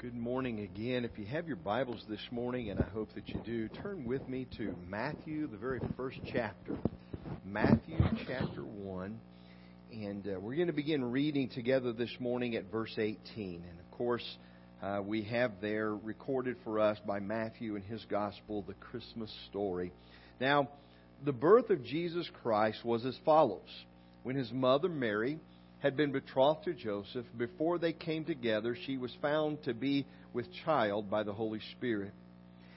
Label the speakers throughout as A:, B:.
A: Good morning again. If you have your Bibles this morning, and I hope that you do, turn with me to Matthew, the very first chapter. Matthew chapter 1. And uh, we're going to begin reading together this morning at verse 18. And of course, uh, we have there recorded for us by Matthew in his gospel the Christmas story. Now, the birth of Jesus Christ was as follows. When his mother Mary had been betrothed to Joseph, before they came together, she was found to be with child by the Holy Spirit.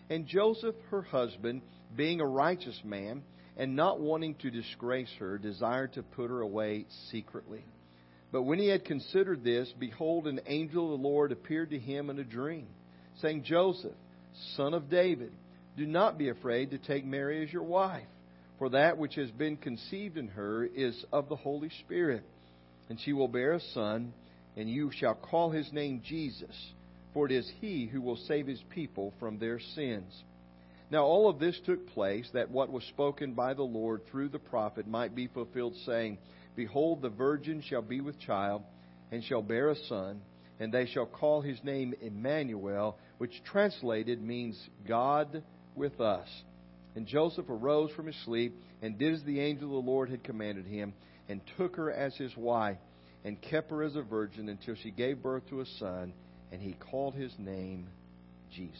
A: And Joseph, her husband, being a righteous man, and not wanting to disgrace her, desired to put her away secretly. But when he had considered this, behold, an angel of the Lord appeared to him in a dream, saying, Joseph, son of David, do not be afraid to take Mary as your wife, for that which has been conceived in her is of the Holy Spirit and she will bear a son, and you shall call his name Jesus, for it is he who will save his people from their sins. Now all of this took place that what was spoken by the Lord through the prophet might be fulfilled, saying, Behold, the virgin shall be with child, and shall bear a son, and they shall call his name Emmanuel, which translated means God with us. And Joseph arose from his sleep, and did as the angel of the Lord had commanded him and took her as his wife and kept her as a virgin until she gave birth to a son, and he called his name Jesus.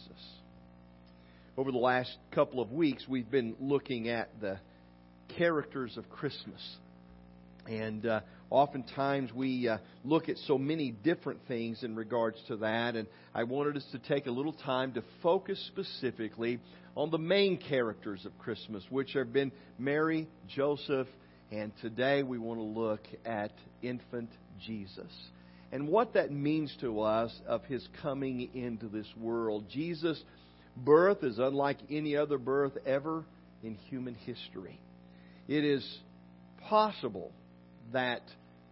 A: Over the last couple of weeks, we've been looking at the characters of Christmas. And uh, oftentimes we uh, look at so many different things in regards to that. And I wanted us to take a little time to focus specifically on the main characters of Christmas, which have been Mary, Joseph, and today we want to look at infant Jesus and what that means to us of his coming into this world. Jesus' birth is unlike any other birth ever in human history. It is possible that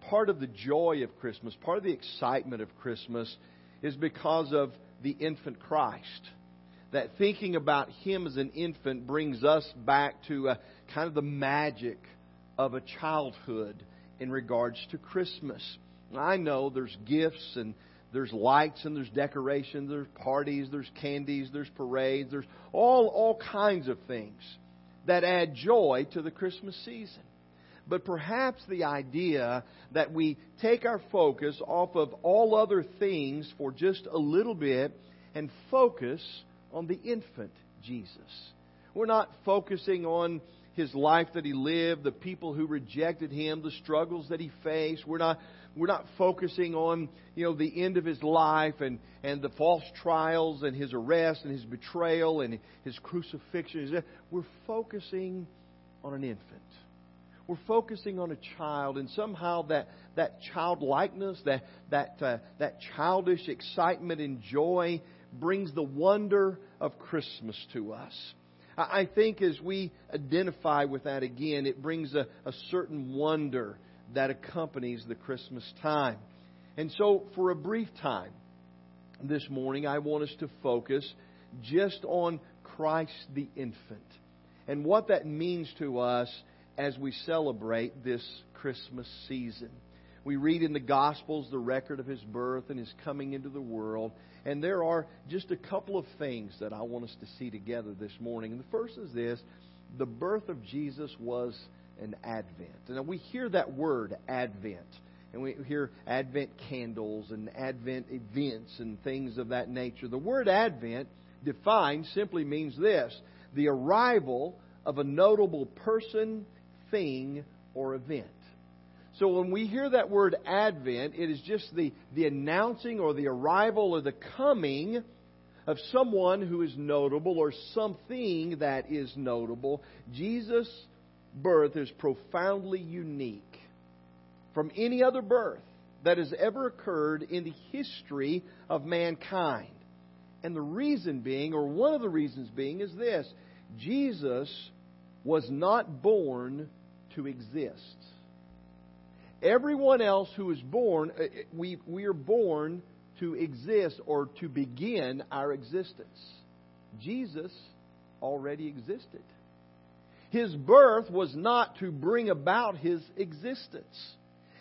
A: part of the joy of Christmas, part of the excitement of Christmas, is because of the infant Christ. That thinking about him as an infant brings us back to a, kind of the magic of a childhood in regards to Christmas. I know there's gifts and there's lights and there's decorations, there's parties, there's candies, there's parades, there's all all kinds of things that add joy to the Christmas season. But perhaps the idea that we take our focus off of all other things for just a little bit and focus on the infant Jesus. We're not focusing on his life that he lived, the people who rejected him, the struggles that he faced. We're not we're not focusing on you know the end of his life and and the false trials and his arrest and his betrayal and his crucifixion. We're focusing on an infant. We're focusing on a child, and somehow that that childlikeness, that that uh, that childish excitement and joy, brings the wonder of Christmas to us. I think as we identify with that again, it brings a, a certain wonder that accompanies the Christmas time. And so, for a brief time this morning, I want us to focus just on Christ the infant and what that means to us as we celebrate this Christmas season. We read in the Gospels the record of his birth and his coming into the world. And there are just a couple of things that I want us to see together this morning. And the first is this the birth of Jesus was an advent. And we hear that word, advent. And we hear Advent candles and Advent events and things of that nature. The word Advent, defined, simply means this the arrival of a notable person, thing, or event. So when we hear that word Advent, it is just the, the announcing or the arrival or the coming of someone who is notable or something that is notable. Jesus' birth is profoundly unique from any other birth that has ever occurred in the history of mankind. And the reason being, or one of the reasons being, is this Jesus was not born to exist. Everyone else who is born, uh, uh, we, we are born to exist or to begin our existence. Jesus already existed. His birth was not to bring about his existence.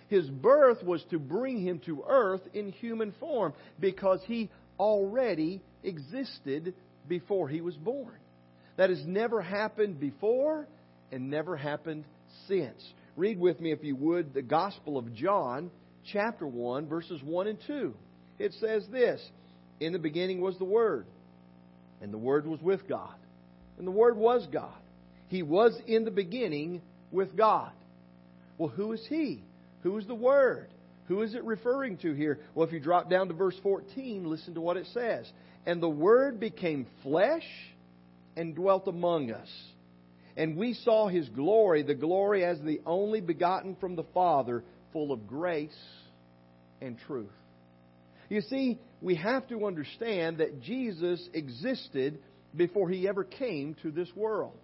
A: His birth was to bring him to earth in human form because he already existed before he was born. That has never happened before and never happened since. Read with me, if you would, the Gospel of John, chapter 1, verses 1 and 2. It says this In the beginning was the Word, and the Word was with God, and the Word was God. He was in the beginning with God. Well, who is He? Who is the Word? Who is it referring to here? Well, if you drop down to verse 14, listen to what it says. And the Word became flesh and dwelt among us. And we saw His glory, the glory as the only begotten from the Father, full of grace and truth. You see, we have to understand that Jesus existed before He ever came to this world.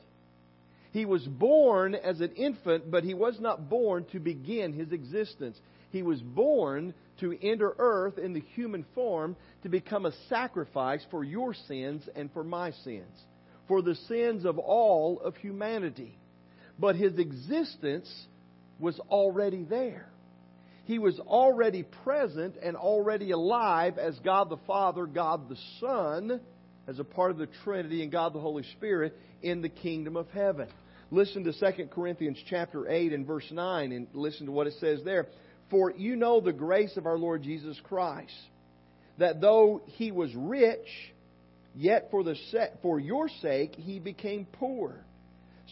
A: He was born as an infant, but he was not born to begin his existence. He was born to enter earth in the human form to become a sacrifice for your sins and for my sins, for the sins of all of humanity. But his existence was already there. He was already present and already alive as God the Father, God the Son, as a part of the Trinity, and God the Holy Spirit in the kingdom of heaven. Listen to 2 Corinthians chapter 8 and verse 9 and listen to what it says there. For you know the grace of our Lord Jesus Christ, that though he was rich, yet for, the for your sake he became poor,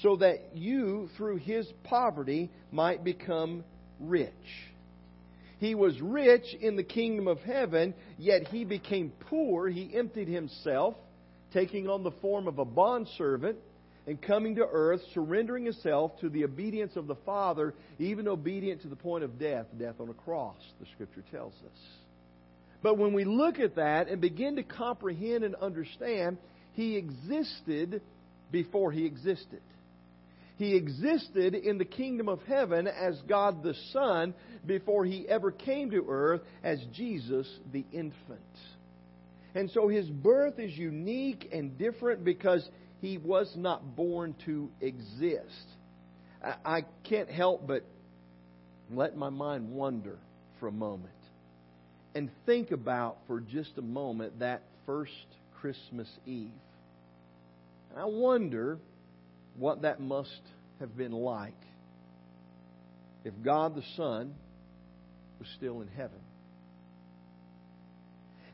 A: so that you through his poverty might become rich. He was rich in the kingdom of heaven, yet he became poor. He emptied himself, taking on the form of a bondservant and coming to earth, surrendering himself to the obedience of the Father, even obedient to the point of death, death on a cross, the Scripture tells us. But when we look at that and begin to comprehend and understand, he existed before he existed. He existed in the kingdom of heaven as God the Son before he ever came to earth as Jesus the infant. And so his birth is unique and different because he was not born to exist. I, can't help but let my mind wander for a moment and think about for just a moment that first Christmas Eve. And I wonder what that must have been like if God the Son was still in heaven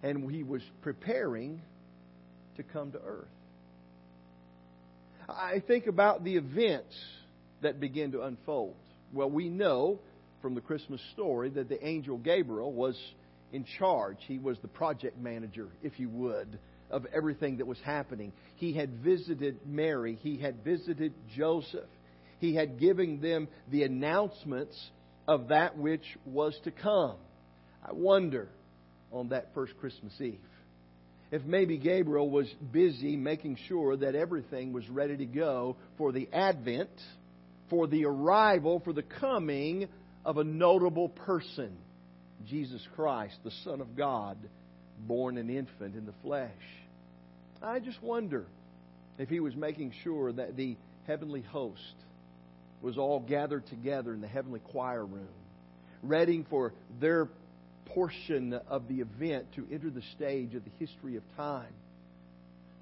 A: and he was preparing to come to earth. I think about the events that begin to unfold. Well, we know from the Christmas story that the angel Gabriel was in charge. He was the project manager, if you would, of everything that was happening. He had visited Mary, he had visited Joseph, he had given them the announcements of that which was to come. I wonder on that first Christmas Eve if maybe Gabriel was busy making sure that everything was ready to go for the advent, for the arrival, for the coming of a notable person, Jesus Christ, the Son of God, born an infant in the flesh. I just wonder if he was making sure that the heavenly host was all gathered together in the heavenly choir room, ready for their portion of the event to enter the stage of the history of time,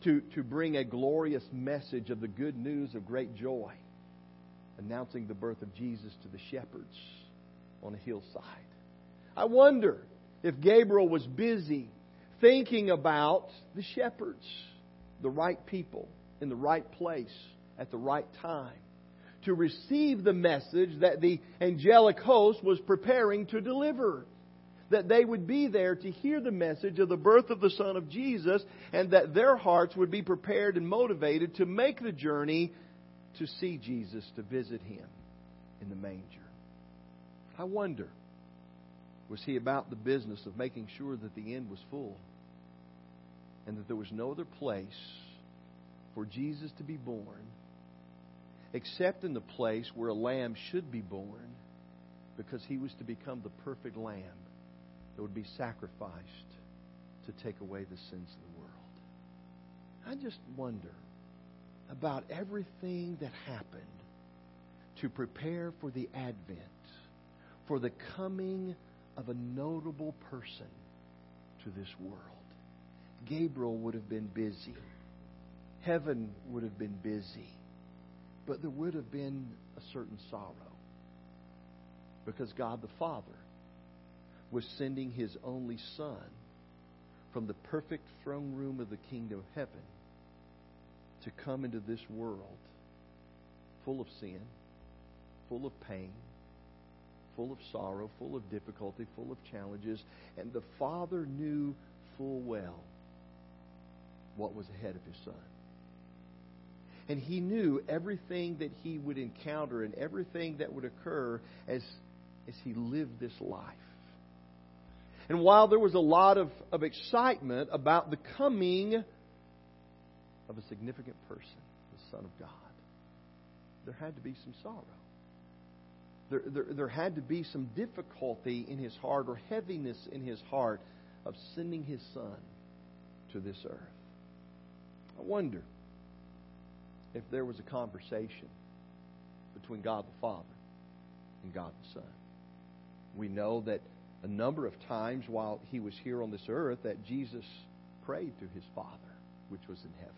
A: to, to bring a glorious message of the good news of great joy, announcing the birth of Jesus to the shepherds on a hillside. I wonder if Gabriel was busy thinking about the shepherds, the right people in the right place at the right time to receive the message that the angelic host was preparing to deliver that they would be there to hear the message of the birth of the Son of Jesus and that their hearts would be prepared and motivated to make the journey to see Jesus, to visit him in the manger. I wonder, was he about the business of making sure that the end was full and that there was no other place for Jesus to be born except in the place where a lamb should be born because he was to become the perfect lamb that would be sacrificed to take away the sins of the world. I just wonder about everything that happened to prepare for the advent, for the coming of a notable person to this world. Gabriel would have been busy. Heaven would have been busy. But there would have been a certain sorrow. Because God the Father was sending his only Son from the perfect throne room of the kingdom of heaven to come into this world full of sin, full of pain, full of sorrow, full of difficulty, full of challenges. And the Father knew full well what was ahead of his Son. And he knew everything that he would encounter and everything that would occur as, as he lived this life. And while there was a lot of, of excitement about the coming of a significant person, the Son of God, there had to be some sorrow. There, there, there had to be some difficulty in his heart or heaviness in his heart of sending his Son to this earth. I wonder if there was a conversation between God the Father and God the Son. We know that a number of times while he was here on this earth that Jesus prayed to his Father, which was in heaven.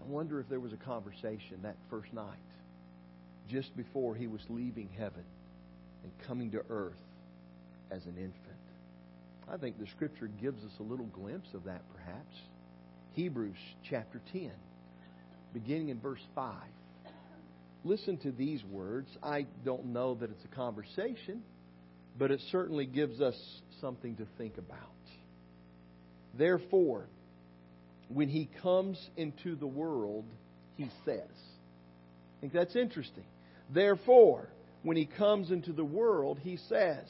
A: I wonder if there was a conversation that first night, just before he was leaving heaven and coming to earth as an infant. I think the Scripture gives us a little glimpse of that, perhaps. Hebrews chapter 10, beginning in verse 5. Listen to these words. I don't know that it's a conversation but it certainly gives us something to think about. Therefore, when he comes into the world, he says. I think that's interesting. Therefore, when he comes into the world, he says,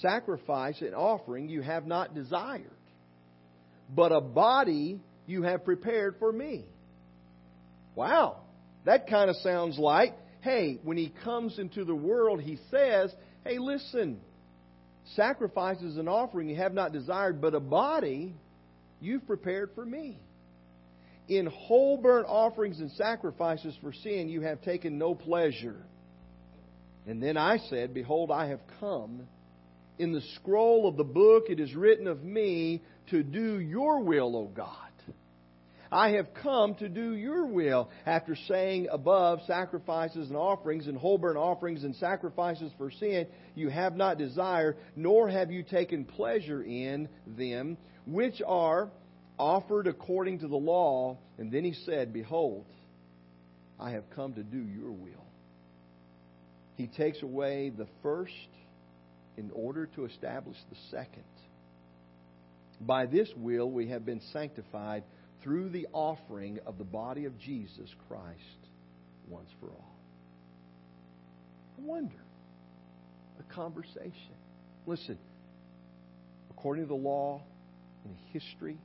A: Sacrifice and offering you have not desired, but a body you have prepared for me. Wow, that kind of sounds like, hey, when he comes into the world, he says, Hey, listen, sacrifices and offering you have not desired, but a body you've prepared for me. In whole burnt offerings and sacrifices for sin you have taken no pleasure. And then I said, Behold, I have come. In the scroll of the book it is written of me to do your will, O God. I have come to do your will. After saying above, sacrifices and offerings and whole burnt offerings and sacrifices for sin, you have not desired, nor have you taken pleasure in them, which are offered according to the law. And then he said, Behold, I have come to do your will. He takes away the first in order to establish the second. By this will we have been sanctified through the offering of the body of Jesus Christ once for all. I wonder. A conversation. Listen, according to the law and history,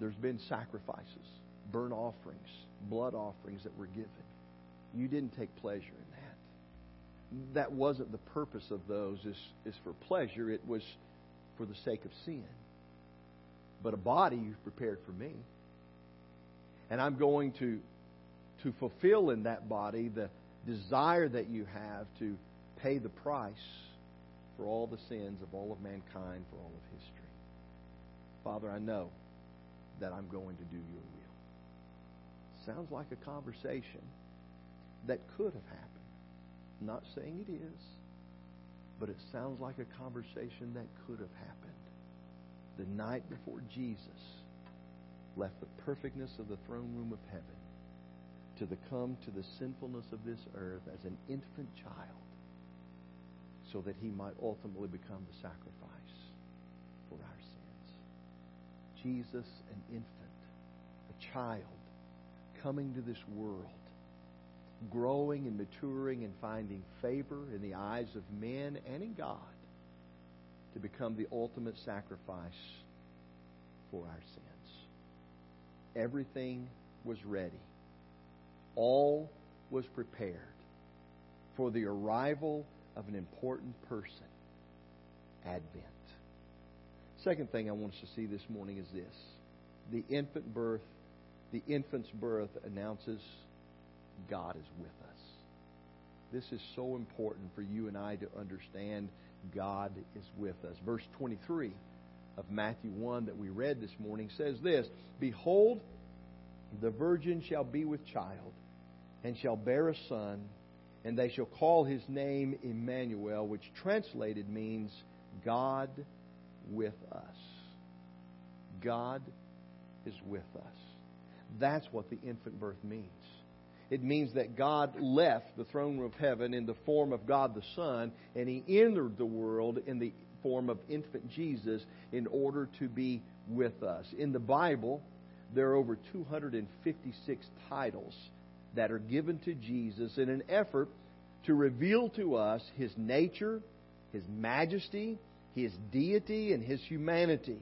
A: there's been sacrifices, burnt offerings, blood offerings that were given. You didn't take pleasure in that. That wasn't the purpose of those is, is for pleasure. It was for the sake of sin but a body you've prepared for me. And I'm going to, to fulfill in that body the desire that you have to pay the price for all the sins of all of mankind, for all of history. Father, I know that I'm going to do your will. Sounds like a conversation that could have happened. I'm not saying it is, but it sounds like a conversation that could have happened the night before Jesus left the perfectness of the throne room of heaven to the come to the sinfulness of this earth as an infant child so that he might ultimately become the sacrifice Jesus, an infant, a child, coming to this world, growing and maturing and finding favor in the eyes of men and in God to become the ultimate sacrifice for our sins. Everything was ready. All was prepared for the arrival of an important person, Advent. Second thing I want us to see this morning is this. The infant birth, the infant's birth announces God is with us. This is so important for you and I to understand God is with us. Verse 23 of Matthew 1 that we read this morning says this Behold, the virgin shall be with child, and shall bear a son, and they shall call his name Emmanuel, which translated means God with us. God is with us. That's what the infant birth means. It means that God left the throne of heaven in the form of God the Son, and He entered the world in the form of infant Jesus in order to be with us. In the Bible, there are over 256 titles that are given to Jesus in an effort to reveal to us His nature, His majesty, His deity, and His humanity.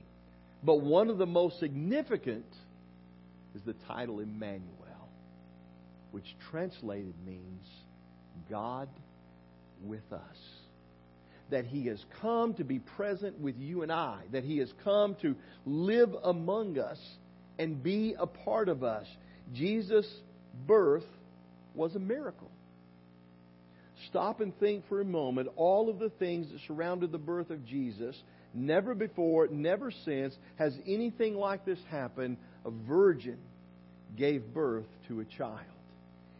A: But one of the most significant is the title Emmanuel, which translated means God with us. That He has come to be present with you and I, that He has come to live among us and be a part of us. Jesus' birth was a miracle. Stop and think for a moment all of the things that surrounded the birth of Jesus Never before, never since has anything like this happened. A virgin gave birth to a child.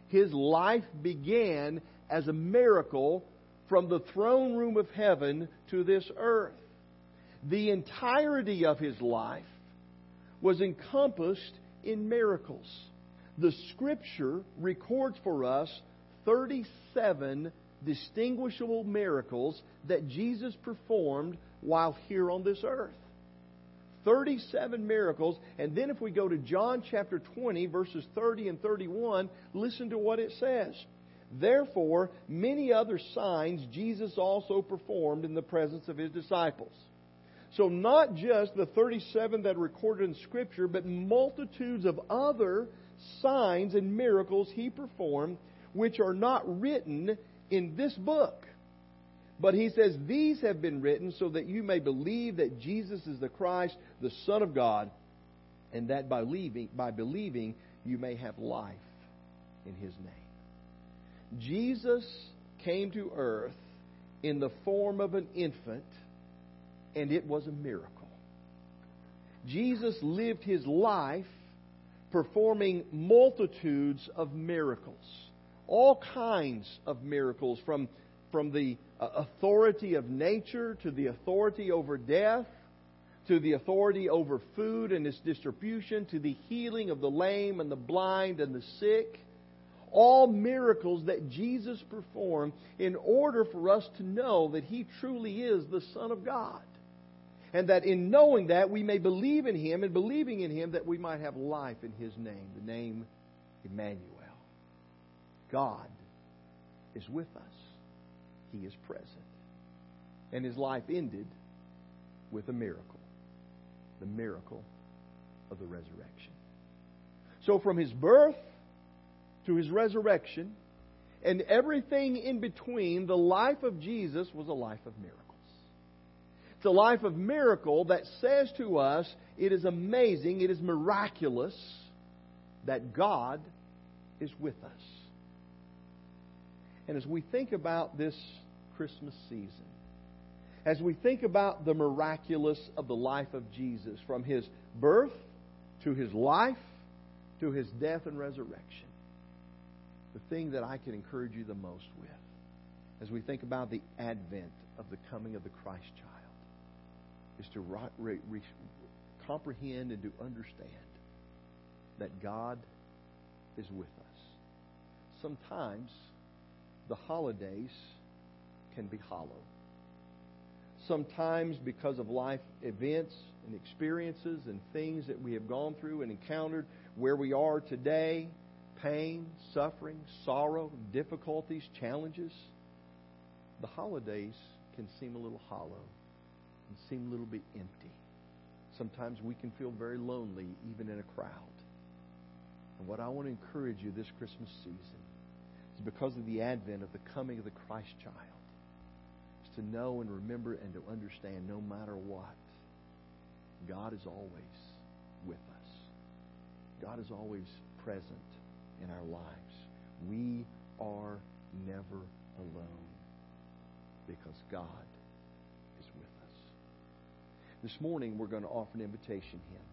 A: His life began as a miracle from the throne room of heaven to this earth. The entirety of his life was encompassed in miracles. The scripture records for us 37 distinguishable miracles that Jesus performed while here on this earth. 37 miracles. And then if we go to John chapter 20, verses 30 and 31, listen to what it says. Therefore, many other signs Jesus also performed in the presence of his disciples. So, not just the 37 that are recorded in Scripture, but multitudes of other signs and miracles he performed, which are not written in this book. But he says, These have been written so that you may believe that Jesus is the Christ, the Son of God, and that by, leaving, by believing you may have life in his name. Jesus came to earth in the form of an infant, and it was a miracle. Jesus lived his life performing multitudes of miracles, all kinds of miracles, from, from the uh, authority of nature to the authority over death to the authority over food and its distribution to the healing of the lame and the blind and the sick. All miracles that Jesus performed in order for us to know that He truly is the Son of God. And that in knowing that, we may believe in Him, and believing in Him, that we might have life in His name, the name Emmanuel. God is with us. He is present. And his life ended with a miracle the miracle of the resurrection. So, from his birth to his resurrection and everything in between, the life of Jesus was a life of miracles. It's a life of miracle that says to us it is amazing, it is miraculous that God is with us. And as we think about this Christmas season, as we think about the miraculous of the life of Jesus, from his birth to his life to his death and resurrection, the thing that I can encourage you the most with, as we think about the advent of the coming of the Christ child, is to re- re- comprehend and to understand that God is with us. Sometimes the holidays can be hollow. Sometimes, because of life events and experiences and things that we have gone through and encountered, where we are today, pain, suffering, sorrow, difficulties, challenges, the holidays can seem a little hollow and seem a little bit empty. Sometimes we can feel very lonely, even in a crowd. And what I want to encourage you this Christmas season is because of the advent of the coming of the Christ child It's to know and remember and to understand no matter what, God is always with us. God is always present in our lives. We are never alone because God is with us. this morning we're going to offer an invitation Him.